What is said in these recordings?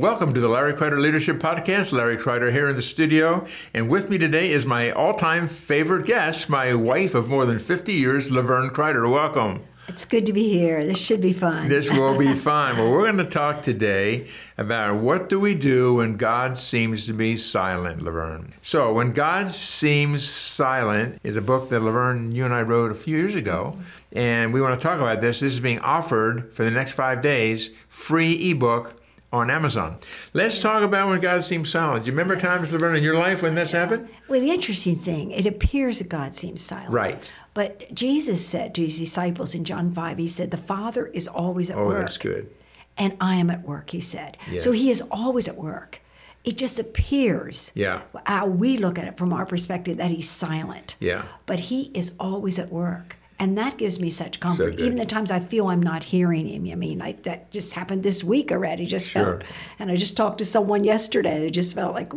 Welcome to the Larry Kreider Leadership Podcast. Larry Kreider here in the studio. And with me today is my all time favorite guest, my wife of more than 50 years, Laverne Kreider. Welcome. It's good to be here. This should be fun. This will be fun. Well, we're going to talk today about what do we do when God seems to be silent, Laverne. So, When God Seems Silent is a book that Laverne, you and I wrote a few years ago. And we want to talk about this. This is being offered for the next five days, free ebook on Amazon. Let's talk about when God seems silent. Do you remember times, Laverne, in your life when this happened? Well, the interesting thing, it appears that God seems silent. Right. But Jesus said to his disciples in John 5, he said, The Father is always at oh, work. that's good. And I am at work, he said. Yes. So he is always at work. It just appears, yeah. how we look at it from our perspective, that he's silent. Yeah. But he is always at work. And that gives me such comfort. So Even the times I feel I'm not hearing him. I mean, like that just happened this week already. Just sure. felt, and I just talked to someone yesterday. It just felt like,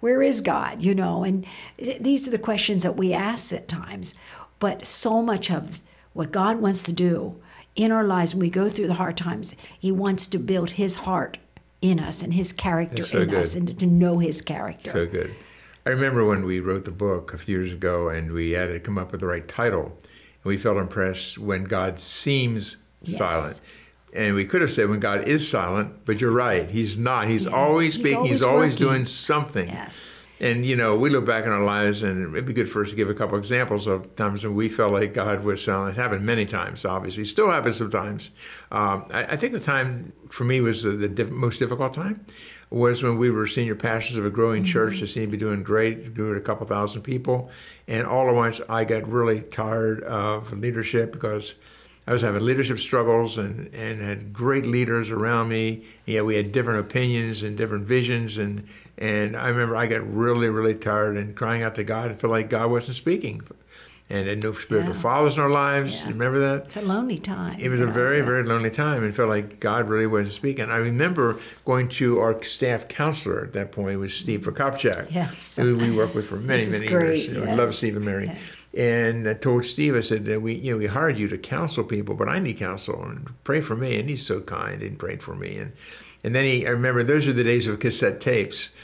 where is God? You know, and these are the questions that we ask at times. But so much of what God wants to do in our lives when we go through the hard times, He wants to build His heart in us and His character so in good. us and to know His character. So good. I remember when we wrote the book a few years ago and we had to come up with the right title we felt impressed when God seems yes. silent. And we could have said when God is silent, but you're right. He's not. He's yeah. always he's speaking. Always he's always doing something. Yes. And you know, we look back in our lives, and it'd be good for us to give a couple examples of times when we felt like God was silent. It happened many times, obviously. Still happens sometimes. Um, I, I, think the time for me was the, the diff- most difficult time was when we were senior pastors of a growing mm-hmm. church that seemed to be doing great, grew at a couple thousand people, and all at once I got really tired of leadership because I was having leadership struggles and, and had great leaders around me. Yeah, we had different opinions and different visions, and and I remember I got really really tired and crying out to God and felt like God wasn't speaking, and had no spiritual Yeah. fathers in our lives. Yeah. Remember that? It's a lonely time. It was a very, very lonely time and felt like God really wasn't speaking. I remember going to our staff counselor at that point, was Steve mm. Prokopchak, Yes. who we worked with for many, many great, years. I yes. love Steve and Mary. And I told Steve, I said, we, you know, we hired you to counsel people, but I need counsel and pray for me. And he's so kind and prayed for me. And, and then he, I remember those are the days of cassette tapes.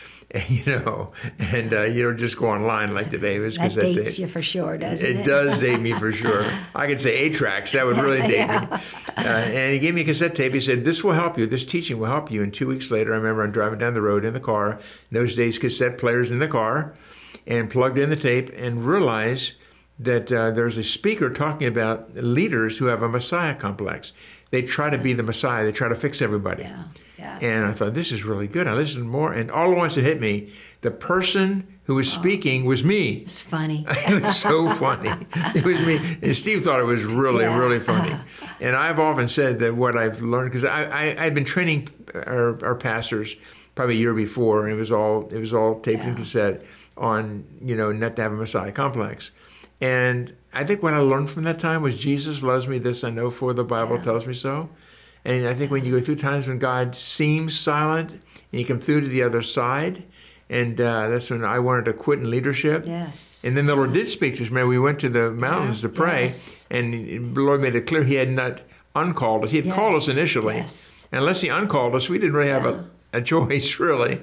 You know, and uh, you don't just go online like today. It That cassette dates tapes. you for sure, doesn't it? It does date me for sure. I could say eight tracks. That would really date Yeah. me. Uh, and he gave me a cassette tape. He said, "This will help you. This teaching will help you." And two weeks later, I remember I'm driving down the road in the car. In those days, cassette players in the car, and plugged in the tape and realized that uh, there's a speaker talking about leaders who have a Messiah complex. They try to be the Messiah. They try to fix everybody. Yeah. Yes. And I thought, this is really good. I listened more, and all at once it hit me. The person who was speaking was me. it's funny. it was so funny. It was me. And Steve thought it was really, Yeah. really funny. And I've often said that what I've learned, because I, I, I'd been training our, our pastors probably a year before, and it was all, it was all taped and cassette on, you know, not to have a Messiah complex. And I think what I learned from that time was Jesus loves me, this I know, for the Bible Yeah. tells me so. And I think when you go through times when God seems silent and you come through to the other side, and uh, that's when I wanted to quit in leadership. Yes. And then the Lord did speak to us. Man, we went to the mountains to pray, Yes. and the Lord made it clear He had not uncalled us. He had called us initially. Yes. And unless He uncalled us, we didn't really have a, a choice, really.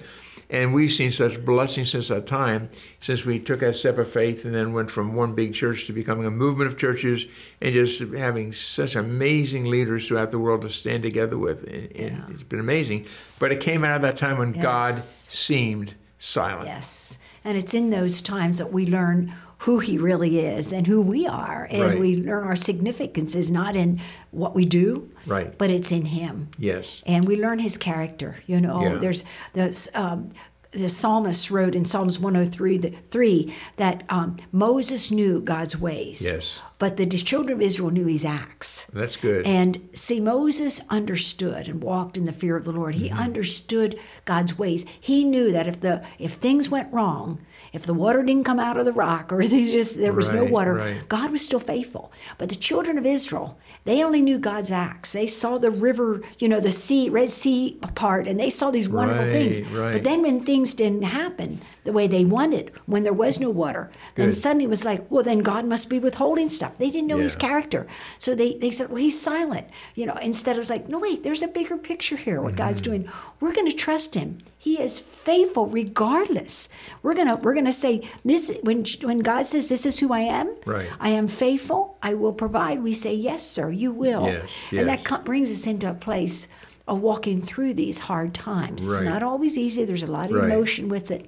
And we've seen such blessings since that time, since we took that step of faith and then went from one big church to becoming a movement of churches and just having such amazing leaders throughout the world to stand together with. And, Yeah. It's been amazing. But it came out of that time when God seemed silent. Yes. And it's in those times that we learn who he really is and who we are. And Right. we learn our significance is not in what we do, Right. but it's in him. Yes. And we learn his character. You know, Yeah. there's there's um, the psalmist wrote in Psalms 103 that, three, that um, Moses knew God's ways. Yes. But the children of Israel knew his acts. That's good. And see, Moses understood and walked in the fear of the Lord. He Mm-hmm. understood God's ways. He knew that if the if things went wrong, if the water didn't come out of the rock or they just there was no water, right. God was still faithful. But the children of Israel, they only knew God's acts. They saw the river, you know, the sea, Red Sea apart, and they saw these wonderful Right, things. right. But then when things didn't happen the way they wanted, when there was no water, then suddenly it was like, well, then God must be withholding stuff. They didn't know his character. So they, they said, well, he's silent. You know, instead of like, no, wait, there's a bigger picture here, what God's Mm-hmm. doing. We're going to trust him. He is faithful regardless. We're going to we're to say this when when God says this is who I am. Right. I am faithful. I will provide. We say, yes, sir, you will. Yes, And that yes. brings us into a place of walking through these hard times. Right. It's not always easy. There's a lot of Right. emotion with it.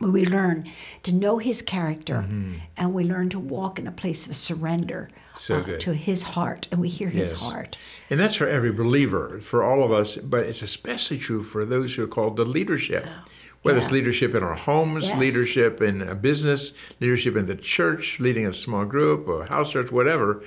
But we learn to know his character and we learn to walk in a place of surrender Mm-hmm. So uh, to his heart and we hear his heart. And that's for every believer, for all of us, but it's especially true for those who are called to leadership. Whether it's leadership in our homes, Yes. leadership in a business, leadership in the church, leading a small group or house church, whatever,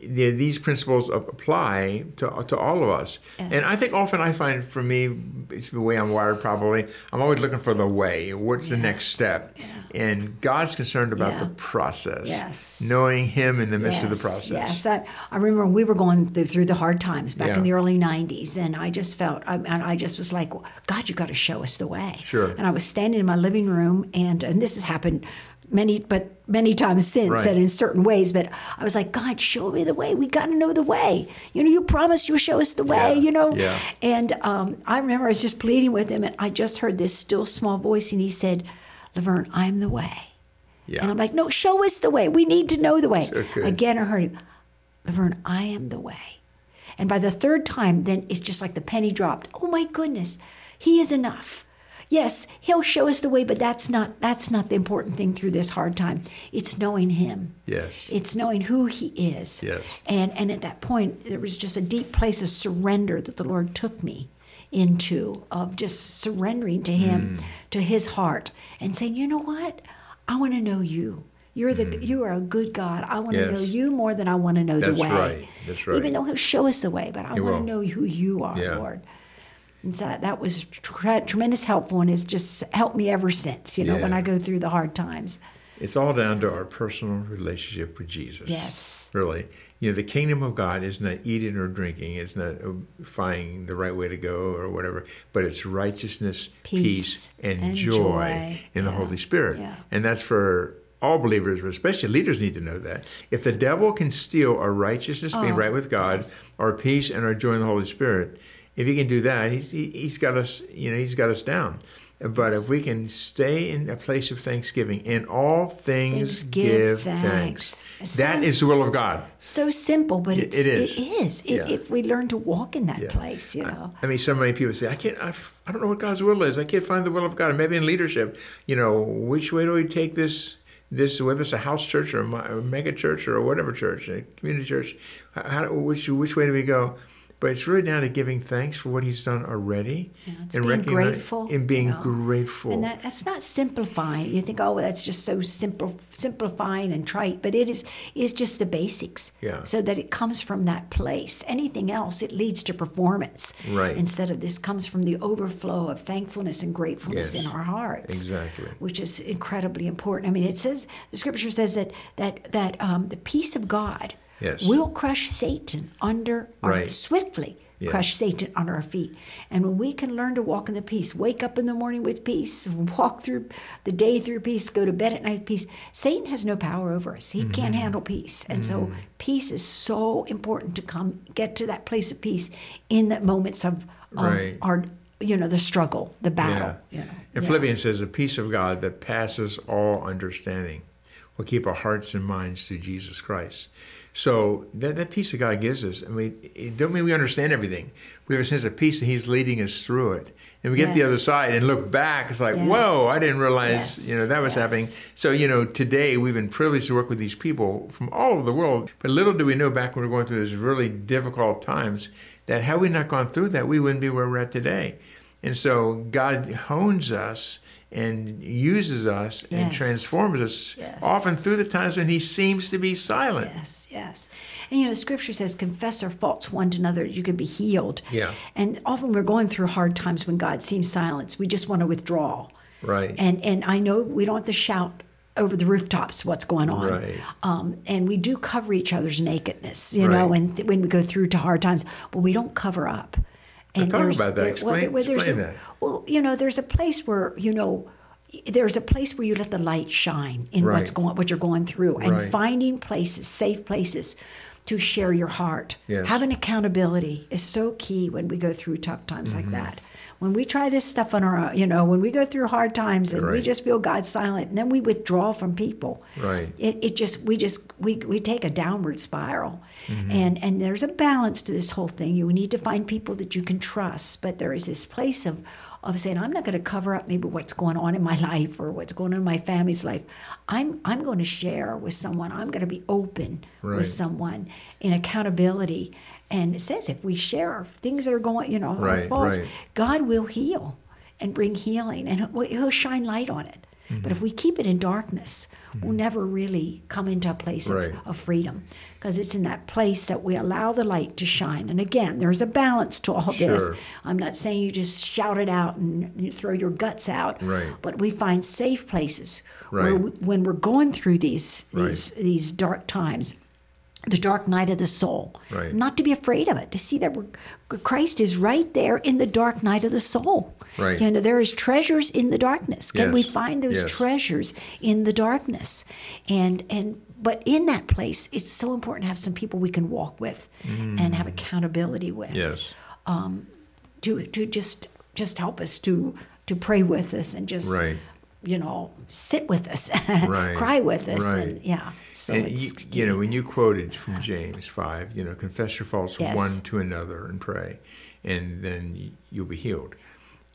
the- these principles apply to, to all of us. And I think often I find for me, it's the way I'm wired probably, I'm always looking for the way. What's the next step? And God's concerned about Yeah. the process. Yes. Knowing Him in the midst of the process. Yes, I, I remember we were going through, through the hard times back Yeah. in the early '90s, and I just felt, I, and I just was like, God, you got to show us the way. Sure. And I was standing in my living room, and and this has happened many, but many times since, Right. and in certain ways. But I was like, God, show me the way. We got to know the way. You know, you promised you'll show us the way. Yeah, You know. yeah. And um, I remember I was just pleading with him, and I just heard this still small voice, and he said, Laverne, I'm the way. Yeah. And I'm like, no, show us the way. We need to know the way. Good. Again, I heard him, Laverne, I am the way. And by the third time, then it's just like the penny dropped. Oh my goodness, he is enough. Yes, he'll show us the way, but that's not that's not the important thing through this hard time. It's knowing him. Yes. It's knowing who he is. Yes. And and at that point there was just a deep place of surrender that the Lord took me into of just surrendering to him, Mm. to his heart and saying, "You know what? I want to know you. You're the you are a good God. I want Mm. Yes. to know you more than I want to know That's the way. That's right. That's right. Even though he'll show us the way, but I want will. to know who you are, Yeah. Lord. And so that was tre- tremendous helpful and it's just helped me ever since, you know, when I go through the hard times. It's all down to our personal relationship with Jesus. Yes. Really. You know, the kingdom of God is not eating or drinking, it's not finding the right way to go or whatever, but it's righteousness, peace, Peace and, and joy, joy. in the Yeah. Holy Spirit. Yeah. And that's for all believers, but especially leaders need to know that. If the devil can steal our righteousness, being Oh, right with God, yes. our peace, and our joy in the Holy Spirit, if he can do that, he's, he, he's got us, you know, he's got us down. But if we can stay in a place of thanksgiving, in all things, Things give give thanks. thanks. That is the will of God. So simple, but It- it's, it is. It is. It, Yeah. If we learn to walk in that Yeah. place, you know. I mean, so many people say, I can't, I, I don't know what God's will is. I can't find the will of God. Maybe in leadership, you know, which way do we take this, this whether it's a house church or a, a mega church or whatever church, a community church, how, how- which, which way do we go? But it's really down to giving thanks for what He's done already, Yeah, and being grateful, and being you know. grateful. And that, that's not simplifying. You think, oh, well, that's just so simple, simplifying and trite, but it is is just the basics. Yeah. So that it comes from that place. Anything else, it leads to performance. Right. Instead of this comes from the overflow of thankfulness and gratefulness Yes. in our hearts. Exactly. Which is incredibly important. I mean, it says the scripture says that that that um, the peace of God Yes. will crush Satan under our Right. swiftly Yeah. crush Satan under our feet. And when we can learn to walk in the peace, wake up in the morning with peace, walk through the day through peace, go to bed at night with peace, Satan has no power over us. He Mm-hmm. can't handle peace. And so peace is so important to come get to that place of peace in the moments of, of Right. our you know, the struggle, the battle. Yeah. You know. And Yeah. Philippians says, "The peace of God that passes all understanding will keep our hearts and minds through Jesus Christ." So that, that peace that God gives us, I mean, it don't mean we understand everything. We have a sense of peace that He's leading us through it. And we get to the other side and look back, it's like, Yes. whoa, I didn't realize, Yes. you know, that was Yes. happening. So, you know, today we've been privileged to work with these people from all over the world. But little do we know back when we were going through those really difficult times that had we not gone through that, we wouldn't be where we're at today. And so God hones us and uses us and transforms us Yes. often through the times when he seems to be silent. Yes, yes. And you know, scripture says, confess our faults one to another, you can be healed. Yeah. And often we're going through hard times when God seems silent. We just want to withdraw. Right. And and I know we don't have to shout over the rooftops what's going on. Right. Um, and we do cover each other's nakedness, you know, and th- when we go through to hard times, but we don't cover up. And talk about that. there- Explain- there's explain a, that. Well, you know, there's a place where you know. There's a place where you let the light shine in what's going, what you're going through, and Right. finding places, safe places, to share your heart. Yes. Having accountability is so key when we go through tough times Mm-hmm. like that. When we try this stuff on our own, you know, when we go through hard times and we just feel God silent, and then we withdraw from people. Right. It, it just we just we, we take a downward spiral, Mm-hmm. and and there's a balance to this whole thing. You need to find people that you can trust, but there is this place of of saying I'm not going to cover up maybe what's going on in my life or what's going on in my family's life. I'm I'm going to share with someone. I'm going to be open Right. with someone in accountability. And it says if we share our things that are going, you know, Right, faults, right. God will heal and bring healing, and He'll, shine light on it. But Mm-hmm. if we keep it in darkness, we'll never really come into a place Right. of, of freedom because it's in that place that we allow the light to shine. And again, there's a balance to all this. Sure. I'm not saying you just shout it out and you throw your guts out, Right. but we find safe places where we, when we're going through these Right. these these dark times. The dark night of the soul. Right. Not to be afraid of it, to see that we're, Christ is right there in the dark night of the soul. Right. You know, there is treasures in the darkness. Can we find those Yes. treasures in the darkness? And and but in that place, it's so important to have some people we can walk with and have accountability with. Mm. Yes. To to just just help us to to pray with us and just Right. You know sit with us, Right. cry with us, Right. and yeah. So and it's you, you know, when you quoted from James 5, you know, confess your faults Yes. one to another and pray, and then you'll be healed.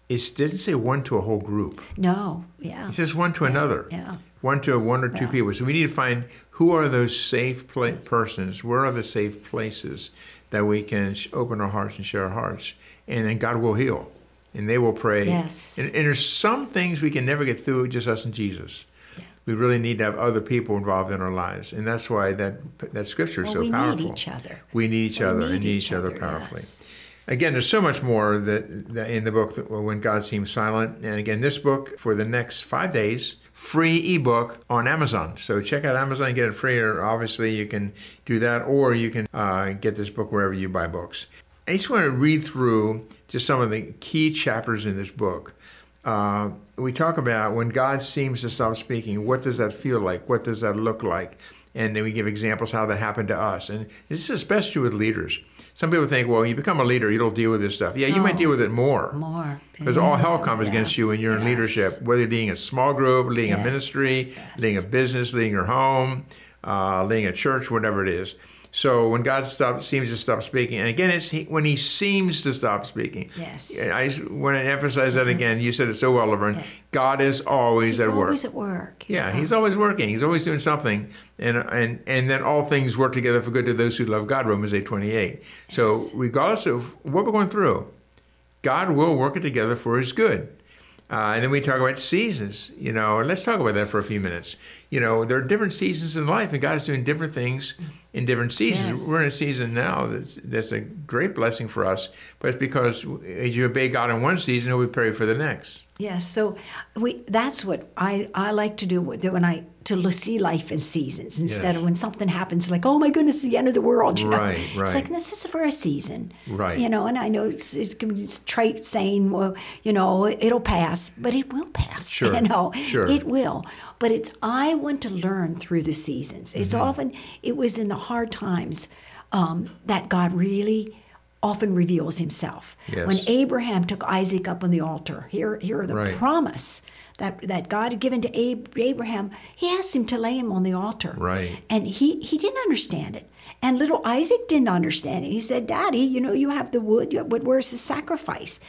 It doesn't say one to a whole group. no, yeah, It says one to another. yeah. One to one or two Yeah. people. So we need to find who are those safe pla- persons. Where are the safe places that we can open our hearts and share our hearts, and then God will heal, and they will pray. Yes. And, and there's some things we can never get through just us and Jesus. Yeah. We really need to have other people involved in our lives, and that's why that that scripture is Well, so we powerful. We need each other. We need each We other need and need each each other other, powerfully. yes. Again, there's so much more that, that in the book that, when God seems silent. And again, this book for the next five days, free ebook on Amazon. So check out Amazon and get it free. Or obviously, you can do that, or you can uh, get this book wherever you buy books. I just want to read through just some of the key chapters in this book. Uh, we talk about when God seems to stop speaking. What does that feel like? What does that look like? And then we give examples how that happened to us. And this is especially with leaders. Some people think, well, you become a leader, you don't deal with this stuff. Yeah, you might deal with it more. More. Because all hell comes yeah. against you when you're in leadership, whether you're leading a small group, leading a ministry, Yes. leading a business, leading your home, uh, leading a church, whatever it is. So when God stop, seems to stop speaking, and again, it's he, when He seems to stop speaking. Yes. I want to emphasize that again. You said it so well, Laverne. God is always He's at work. always at work. Yeah, he's always working. He's always doing something, and and and then all things work together for good to those who love God. Romans eight twenty eight. So regardless of what we're going through, God will work it together for His good. Uh, and then we talk about seasons. You know, and let's talk about that for a few minutes. You know, there are different seasons in life, and God's doing different things in different seasons. Yes. We're in a season now that's, that's a great blessing for us, but it's because as you obey God in one season, He'll for the next. Yes, so we that's what I, I like to do when I to see life in seasons instead Yes. of when something happens like oh my goodness the end of the world you know? Right, it's like this is for a season Right. you know and I know it's, it's this trite saying well you know it'll pass but it will pass Sure, you know sure. it will but it's I want to learn through the seasons it's Mm-hmm. often it was in the hard times um, that God really often reveals himself Yes. when Abraham took Isaac up on the altar here here are the Right. promise that, that God had given to Abraham, he asked him to lay him on the altar. Right. And he, he didn't understand it. And little Isaac didn't understand it. He said, Daddy, you know, you have the wood, you- but where's the sacrifice?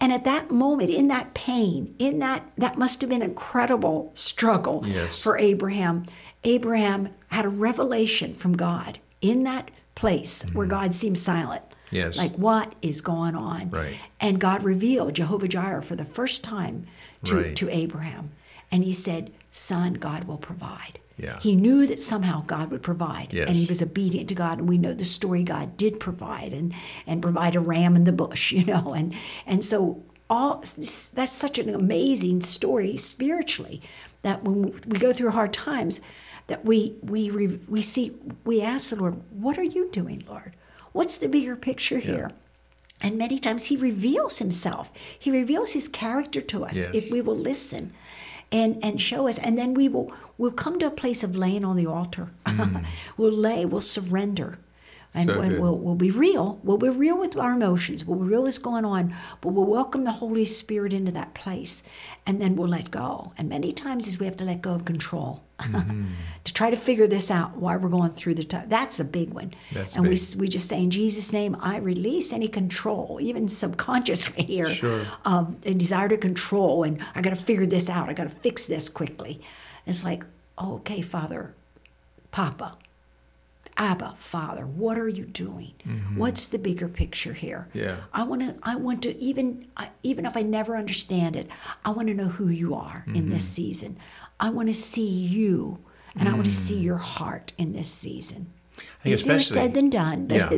And at that moment, in that pain, in that, that must have been an incredible struggle Yes. for Abraham. Abraham had a revelation from God in that place where Mm-hmm. God seemed silent. Yes. Like, what is going on? Right. And God revealed Jehovah Jireh for the first time to, Right. to Abraham. And he said, Son, God will provide. Yeah. He knew that somehow God would provide. Yes. And he was obedient to God. And we know the story God did provide and, and provide a ram in the bush, you know. And, and so all that's such an amazing story spiritually that when we go through hard times, that we we we see we ask the Lord, "What are you doing, Lord? What's the bigger picture here?" And many times He reveals Himself. He reveals His character to us Yes. if we will listen, and and show us. And then we will we'll come to a place of laying on the altar. we'll lay. We'll surrender. And, Mm. So and we'll, we'll be real. We'll be real with our emotions. We'll be real what's going on. But we'll welcome the Holy Spirit into that place. And then we'll let go. And many times is we have to let go of control Mm-hmm. to try to figure this out why we're going through the time. That's a big one. That's and we big. we just say in Jesus' name, I release any control, even subconsciously here, Sure. um, a desire to control. And I got to figure this out. I got to fix this quickly. It's like, oh, okay, Father, Papa, Abba, Father, what are you doing? What's the bigger picture here? Mm-hmm. Yeah. I want to. I want to even. Even if I never understand it, I want to know who you are in this Mm-hmm. season. I want to see you, and I want to see Mm. your heart in this season. Easier said than done. Yeah,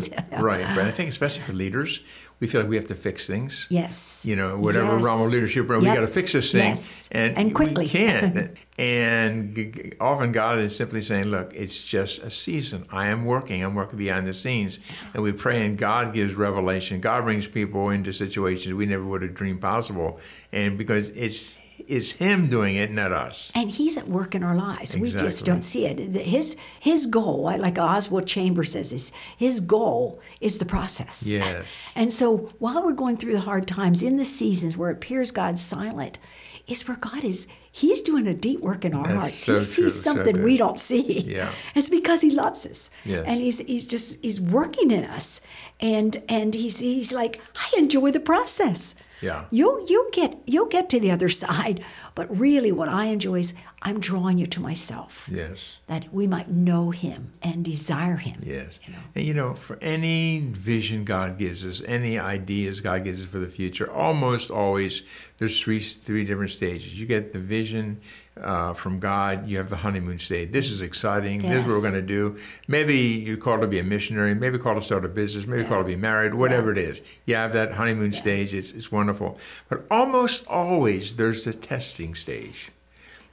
right. But I think especially for leaders, we feel like we have to fix things. Yes. You know, whatever Yes. realm of leadership, we Yep. got to fix this thing, Yes. and, And quickly. we can't. and often God is simply saying, "Look, it's just a season. I am working. I'm working behind the scenes." And we pray, and God gives revelation. God brings people into situations we never would have dreamed possible, and because it's it's Him doing it, not us. and he's at work in our lives. We just don't see it. His his goal, like Oswald Chambers says, is his goal is the process. Yes. And so while we're going through the hard times in the seasons where it appears God's silent, is where God is. He's doing a deep work in our That's hearts. so he sees so something good. we don't see. Yeah. It's because he loves us. Yes. And he's he's just he's working in us. And and he's he's like, I enjoy the process. Yeah. You'll you'll get you'll get to the other side. But really what I enjoy is I'm drawing you to myself. Yes. That we might know him and desire him. Yes. You know. And you know, for any vision God gives us, any ideas God gives us for the future, almost always there's three three different stages. You get the vision uh, from God. You have the honeymoon stage. This is exciting. This is what we're going to do. Maybe you're called to be a missionary. Maybe called to start a business. Maybe Yeah. called to be married. Whatever it is, you have that honeymoon stage. It's it's wonderful. But almost always there's the testing stage.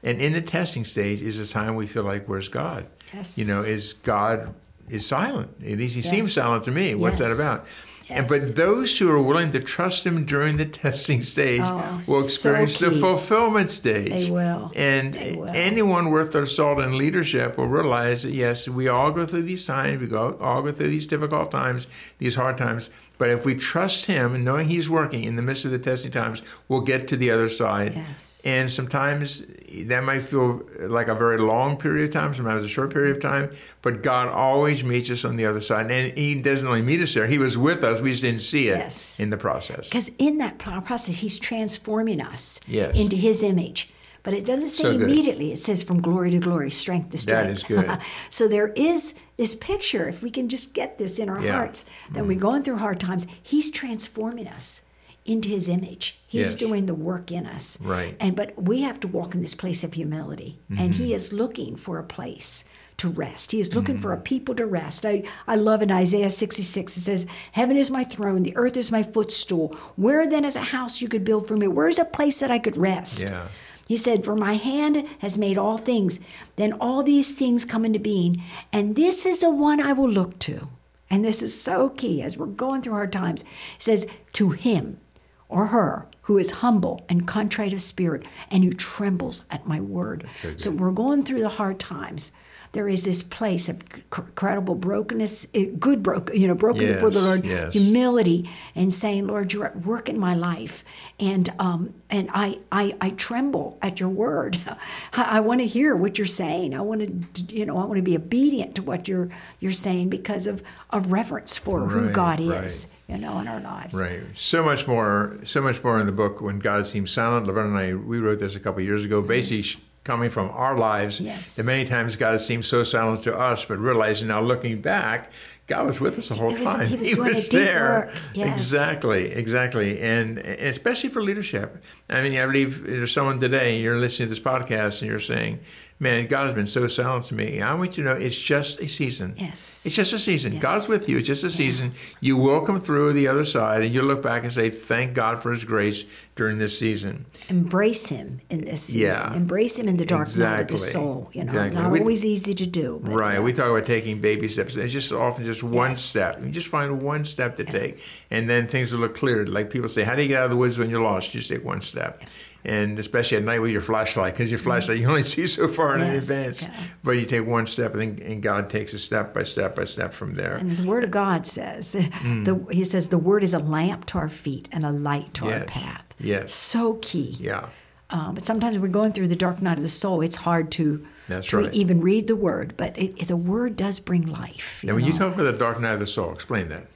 And in the testing stage is a time we feel like, where's God? Yes. You know, is God is silent? It is, he seems silent to me. What's that Yes. about? And but those who are willing to trust Him during the testing stage Oh, will so experience the fulfillment stage. They will. And They will. anyone worth their salt in leadership will realize that yes, we all go through these times. We go all go through these difficult times, these hard times. But if we trust Him and knowing He's working in the midst of the testing times, we'll get to the other side. Yes. And sometimes that might feel like a very long period of time, sometimes a short period of time, but God always meets us on the other side. And He doesn't only meet us there, He was with us, we just didn't see it Yes. in the process. Because in that process, he's transforming us Yes. into his image. But it doesn't say So immediately. It says from glory to glory, strength to strength. is good. so there is this picture. If we can just get this in our Yeah. Mm-hmm. hearts, that we're going through hard times. He's transforming us into his image. He's Yes. doing the work in us. Right. And but we have to walk in this place of humility. And Mm-hmm. he is looking for a place to rest. He is looking for a Mm-hmm. people to rest. I, I love in Isaiah 66, it says, Heaven is my throne, the earth is my footstool. Where then is a house you could build for me? Where is a place that I could rest? Yeah. He said, For my hand has made all things. Then all these things come into being. And this is the one I will look to. And this is so key as we're going through hard times. It says, To him or her who is humble and contrite of spirit and who trembles at my word. so so we're going through the hard times. There is this place of incredible brokenness, eh, good broken, you know, broken before the Lord, yes. humility, and saying, "Lord, you're at work in my life, and um, and I, I I tremble at your word. I, I want to hear what you're saying. I want to, you know, I want to be obedient to what you're you're saying because of of reverence for who Right, God right. is, you know, in our lives. Right. So much more. So much more in the book. When God seems silent, Laverne and I we wrote this a couple years ago. Basically, sh- coming from our lives, Yes. that many times God seems so silent to us, but realizing now, looking back, God was with us the whole He was- time. he was a deep there. Yes. Exactly, exactly, and, and especially for leadership. I mean, I believe there's someone today. You're listening to this podcast, and you're saying, "Man, God has been so silent to me." I want you to know it's just a season. Yes. it's just a season. Yes. God's with you. It's just a season. You will come through the other side, and you look back and say, "Thank God for His grace during this season." Embrace him in this season. Yeah. Embrace him in the dark night of the soul. You know, Exactly. not We- always easy to do. Right. uh, We talk about taking baby steps. It's just often just one Yes. step. You just find one step to take, and then things will look clear. Like people say, "How do you get out of the woods when you're lost?" You just take one step. And especially at night with your flashlight, because your flashlight you only see so far in Yes, advance. But you take one step, and, then, and God takes a step by step by step from there. And the Word of God says, Mm. the, He says, the Word is a lamp to our feet and a light to our path. Yes. So key. Yeah. Um, but sometimes we're going through the dark night of the soul. It's hard to, That's to right. even read the Word, but it, the Word does bring life. And when you talk about the dark night of the soul, explain that.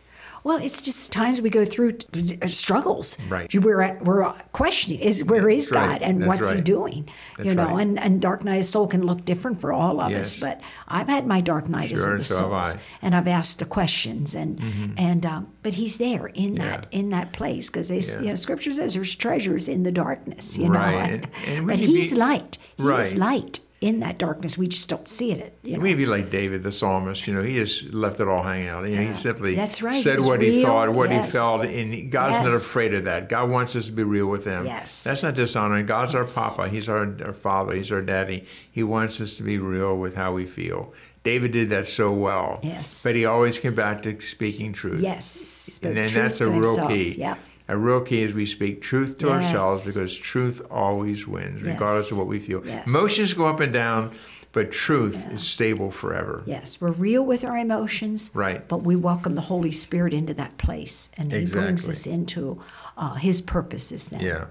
Well, it's just times we go through t- uh, struggles. Right. We're at, we're questioning is where is That's right. God and That's what's He doing? That's you know, right. and and dark night of soul can look different for all of us. But I've had my dark night Sure, of the and so souls. Mm-hmm. and I've asked the questions, and and um, but He's there in that in that place because they Yeah. you know Scripture says there's treasures in the darkness. You Right. know, And- and but He's be- light. He's Right. light in that darkness. We just don't see it. You know. We be like David, the psalmist. You know, he just left it all hang out. You know, Yeah. he simply That's right. Said what he thought, what Yes. he felt, and God's not afraid of that. God wants us to be real with Him. Yes. That's not dishonoring. God's Yes. our Papa. He's our, our Father. He's our Daddy. He wants us to be real with how we feel. David did that so well. Yes. But he always came back to speaking truth. Yes. spoke And then that's a real himself. key. Yep. A real key is we speak truth to Yes. ourselves because truth always wins, regardless Yes. of what we feel. Yes. Emotions go up and down, but truth is stable forever. Yes, we're real with our emotions. Right. But we welcome the Holy Spirit into that place, and He brings us into uh, His purposes. Then. Yeah.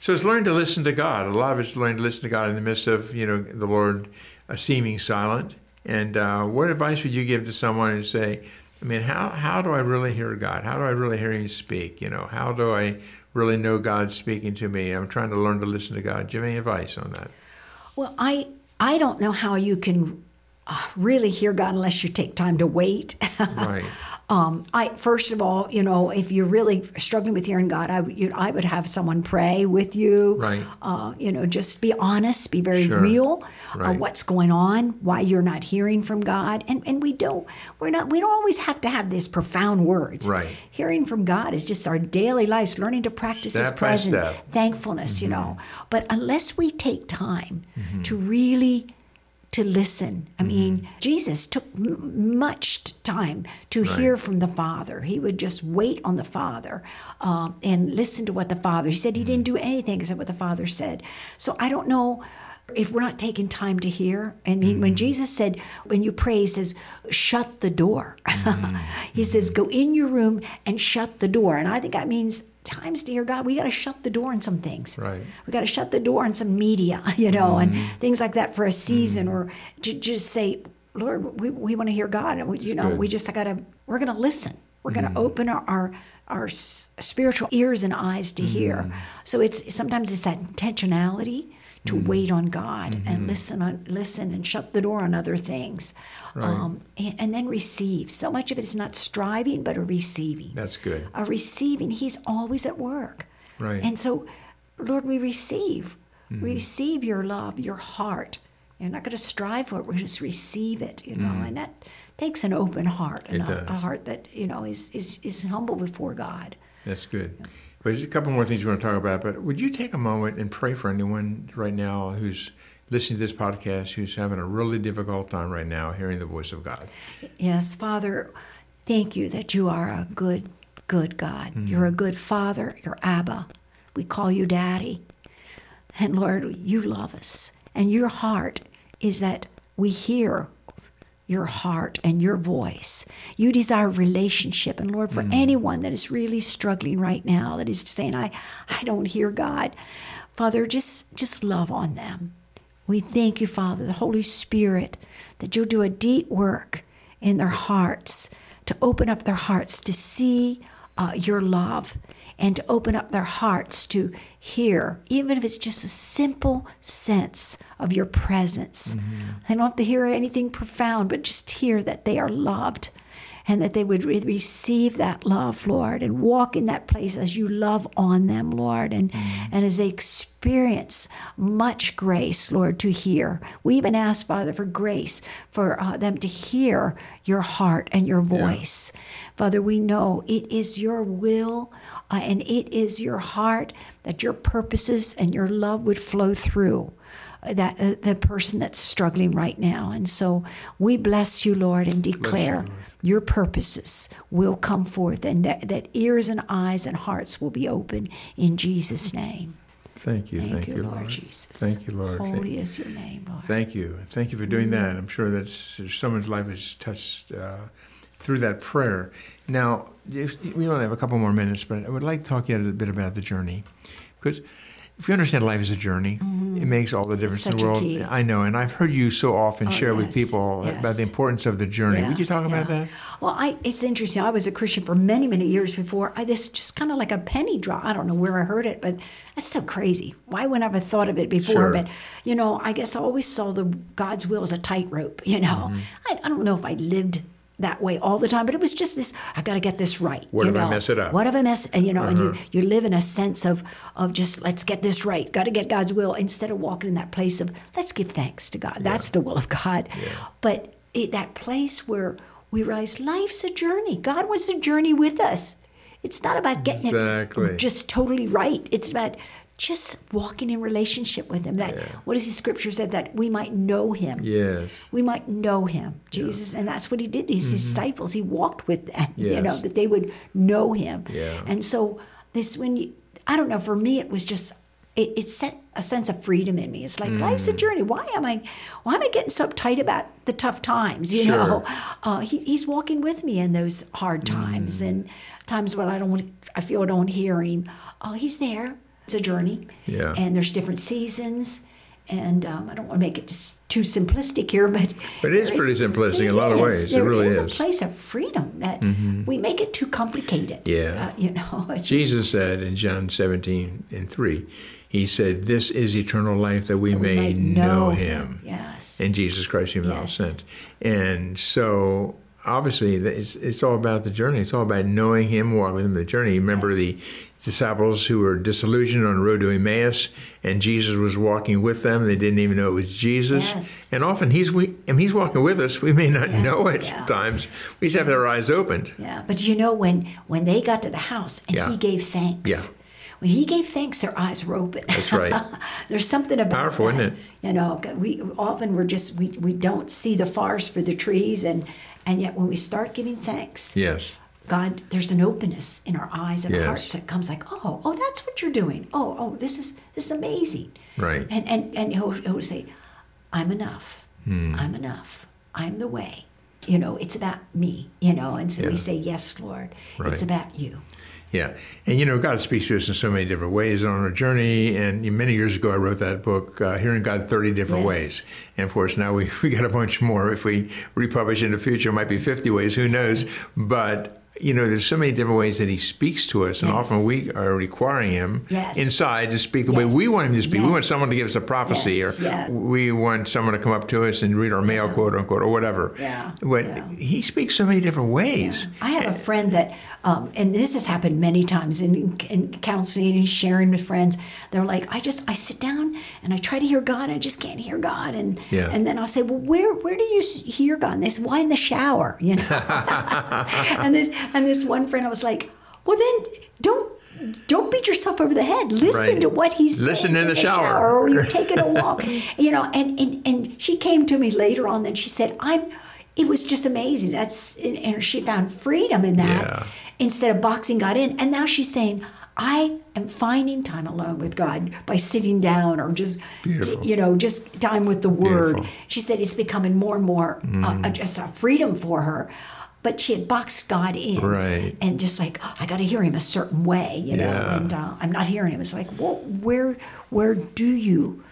So it's learning to listen to God. A lot of it's learning to listen to God in the midst of, you know, the Lord uh, seeming silent. And uh, what advice would you give to someone who say, I mean, how, how do I really hear God? How do I really hear Him speak? You know, how do I really know God's speaking to me? I'm trying to learn to listen to God. Do you have any advice on that? Well, I I don't know how you can uh, really hear God unless you take time to wait. Right. Um, I first of all, you know, if you're really struggling with hearing God, I would you, I would have someone pray with you. Right. Uh, you know, just be honest, be very Sure. real. Uh, what's going on? Why you're not hearing from God? And and we don't we're not we don't always have to have these profound words. Right. Hearing from God is just our daily lives, learning to practice His Step by presence, step. Mm-hmm. thankfulness. You know, but unless we take time to really to listen. I Mm-hmm. mean, Jesus took m- much time to Right. hear from the Father. He would just wait on the Father um, and listen to what the Father. He said he didn't do anything except what the Father said. So I don't know if we're not taking time to hear. I mean, when Jesus said, when you pray, he says, shut the door. he says, go in your room and shut the door. And I think that means times to hear God, we got to shut the door on some things. Right. We got to shut the door on some media, you know, and Mm-hmm. things like that for a season, or to just say, Lord, we, we want to hear God, and we, you know, good. Mm-hmm. we just got to. We're going to listen. We're going to open our, our our spiritual ears and eyes to hear. Mm-hmm. So it's sometimes it's that intentionality to Mm-hmm. wait on God and listen on listen and shut the door on other things, um, and, and then receive. So much of it is not striving, but a receiving That's good. a receiving. He's always at work. Right. And so, Lord, we receive. Mm-hmm. Receive your love, your heart. You're not going to strive for it. We just receive it, you know, and that takes an open heart and Mm-hmm. A, a heart that, you know, is, is, is humble before God. That's good. But there's a couple more things we want to talk about. But would you take a moment and pray for anyone right now who's listening to this podcast who's having a really difficult time right now hearing the voice of God? Yes, Father, thank you that you are a good, good God. Mm-hmm. You're a good Father. You're Abba. We call you Daddy. And Lord, you love us. And your heart is that we hear your heart and your voice. You desire relationship. And Lord, for anyone that is really struggling right now, that is saying, I, I don't hear God, Father, just, just love on them. We thank you, Father, the Holy Spirit, that you'll do a deep work in their hearts, to open up their hearts to see uh, your love and to open up their hearts to hear, even if it's just a simple sense of your presence. Mm-hmm. They don't have to hear anything profound, but just hear that they are loved and that they would re- receive that love, Lord, and walk in that place as you love on them, Lord, and, mm-hmm. and as they experience much grace, Lord, to hear. We even ask, Father, for grace for uh, them to hear your heart and your voice. Father, we know it is your will uh, and it is your heart that your purposes and your love would flow through that uh, the person that's struggling right now. And so we bless you, Lord, and declare Lord. your purposes will come forth and that, that ears and eyes and hearts will be open in Jesus' name. Thank you, Thank, thank, you, Lord, Jesus. Thank you, Lord. Holy is your name, Lord. Thank you. Thank you for doing that. I'm sure that someone's life is touched uh, through that prayer. Now, if, we only have a couple more minutes, but I would like to talk to you a little bit about the journey. Because if you understand life is a journey, it makes all the difference in the world. I know, and I've heard you so often Oh, share with yes, people about the importance of the journey. Yeah, Would you talk about that? Well, I, it's interesting. I was a Christian for many, many years before. I this just kind of like a penny drop. I don't know where I heard it, but that's so crazy. Why wouldn't I have thought of it before? Sure. But you know, I guess I always saw the God's will as a tightrope. You know, Mm-hmm. I, I don't know if I lived that way all the time, but it was just this. I got to get this right. What you if I mess it up? What if I mess? And You know, and you Uh-huh. you live in a sense of of just let's get this right. Got to get God's will instead of walking in that place of let's give thanks to God. That's the will of God. But it, that place where we realize life's a journey. God wants a journey with us. It's not about getting Exactly. it just totally right. It's about just walking in relationship with Him. That Yeah. does the scripture said that we might know Him. Yes. We might know Him, Jesus, and that's what He did. His disciples, He walked with them. You Mm-hmm. Know that they would know Him. Yeah. And so this, when you, I don't know, for me it was just. It, it set a sense of freedom in me. It's like life's a Mm. journey. Why am I, why am I getting so uptight about the tough times? You Sure. know, uh, he, he's walking with me in those hard times Mm. and times when I don't, want I feel I don't hear him. Oh, he's there. It's a journey. Yeah. And there's different seasons. And um, I don't want to make it too simplistic here, but But it is there pretty simplistic in a lot of is. ways. It really is is. a place of freedom that we make it too complicated. Yeah. Uh, you know, it's just- Jesus said in John 17 and 3, He said, This is eternal life that we we may might know Him. Yes. in Jesus Christ whom thou sent. And so obviously it's, it's all about the journey. It's all about knowing him, walking the journey. Remember Yes. Disciples who were disillusioned on the road to Emmaus and Jesus was walking with them. They didn't even know it was Jesus. Yes. And often he's we and he's walking with us. We may not Yes, know it yeah. at times. We just have our eyes opened. Yeah, but you know when when they got to the house and Yeah. he gave thanks. Yeah. When he gave thanks, their eyes were open. That's right. There's something about Powerful, that. isn't it? You know, we often we're just we, we don't see the forest for the trees, and and yet when we start giving thanks, Yes. God, there's an openness in our eyes and Yes. our hearts that comes like, oh, oh, that's what you're doing. Oh, oh, this is this is amazing. Right. And and and he'll, he'll say, I'm enough. Hmm. I'm enough. I'm the way. You know, it's about me. You know, and so Yeah. we say, yes, Lord. Right. It's about you. Yeah, and you know, God speaks to us in so many different ways on our journey. And many years ago, I wrote that book, uh, "Hearing God 30 Different Yes. Ways." And of course, now we we got a bunch more. If we republish in the future, it might be 50 ways. Who knows? But you know, there's so many different ways that He speaks to us, and Yes. often we are requiring Him Yes. inside to speak the way we want Him to speak. We want someone to give us a prophecy, Yes, or yeah. we want someone to come up to us and read our mail, quote unquote, or whatever. Yeah, But yeah. He speaks so many different ways. I have a friend that, um, and this has happened many times in, in counseling and sharing with friends. They're like, I just I sit down and I try to hear God, and I just can't hear God, and Yeah. and then I'll say, well, where where do you hear God? And they say, why in the shower, you know? and this and this one friend, I was like, well, then don't. Don't beat yourself over the head. Listen Right. to what he's saying. Listen saying in the shower. or you're taking a walk. you know, and, and and she came to me later on. Then she said, "I'm." It was just amazing. That's and, and she found freedom in that Yeah. Instead of boxing God in. And now she's saying, "I am finding time alone with God by sitting down or just Beautiful. you know just time with the Word." Beautiful. She said it's becoming more and more uh, just a freedom for her. But she had boxed God in, Right. And just like "Oh, I got to hear Him a certain way, you know. Yeah. And uh, I'm not hearing Him. It's like, well, where where do you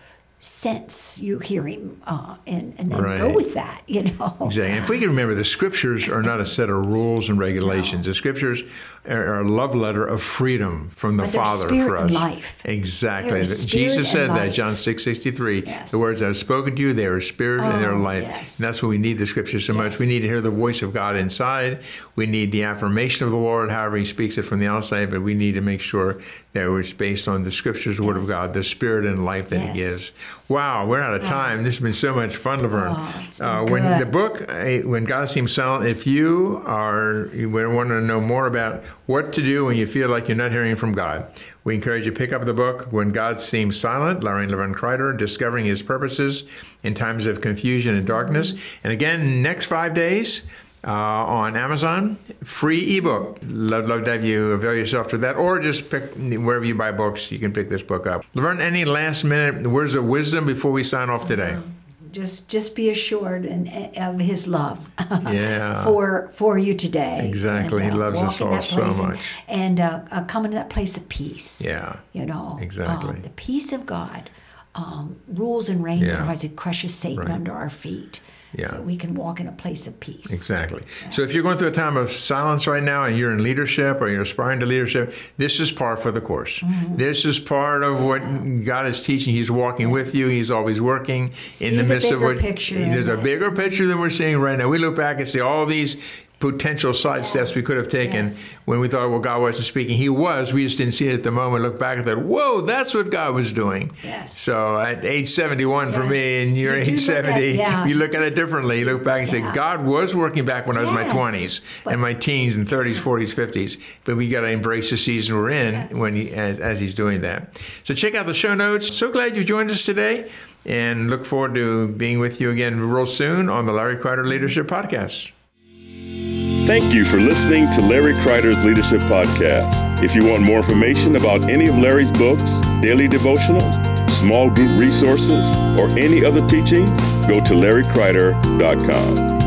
sense you hear him uh, and, and then Right. go with that, you know. Exactly. And if we can remember, the scriptures are not a set of rules and regulations. The scriptures are a love letter of freedom from the Father for us. life. Exactly. Jesus said that. John six sixty three. Yes. The words I have spoken to you, they are spirit and they're Oh, life. yes. And that's why we need the scriptures so much. We need to hear the voice of God inside. We need the affirmation of the Lord, however He speaks it from the outside, but we need to make sure that was based on the scriptures, the Word of God, the spirit and life that Yes. He gives. Wow, we're out of time. This has been so much fun, Laverne. Oh, uh, when good. the book, When God Seems Silent, if you are you want to know more about what to do when you feel like you're not hearing from God, we encourage you to pick up the book, When God Seems Silent, Larry Laverne Kreider, Discovering His Purposes in Times of Confusion and Darkness. And again, next five days, uh, on Amazon, free ebook. Love, love to have you avail yourself to that, or just pick wherever you buy books. You can pick this book up. Laverne, any last minute words of wisdom before we sign off today? just just be assured and, of his love Yeah. for for you today Exactly. He loves us all so place and- much. and, uh, uh, come into that place of peace Yeah. you know Exactly. um, the peace of god um, rules and reigns Yeah. our hearts it crushes satan Right. under our feet Yeah. so we can walk in a place of peace Exactly. So if you're going through a time of silence right now and you're in leadership or you're aspiring to leadership, this is par for the course. Mm-hmm. This is part of what God is teaching. He's walking with you. He's always working See in the, the midst of what picture there's a bigger picture than we're seeing right now. We look back and see all these potential side steps we could have taken Yes. when we thought, well, God wasn't speaking. He was. We just didn't see it at the moment. Look back and thought, whoa, that's what God was doing. Yes. So at age 71 for me and you're You age look at- 70, yeah. you look at it differently. You look back and say, God was working back when I was in my 20s But- and my teens and 30s, 40s, 50s. But we got to embrace the season we're in Yes. when he, as, as he's doing that. So check out the show notes. So glad you joined us today and look forward to being with you again real soon on the Larry Kreider Leadership Podcast. Thank you for listening to Larry Kreider's Leadership Podcast. If you want more information about any of Larry's books, daily devotionals, small group resources, or any other teachings, go to larrykreider.com.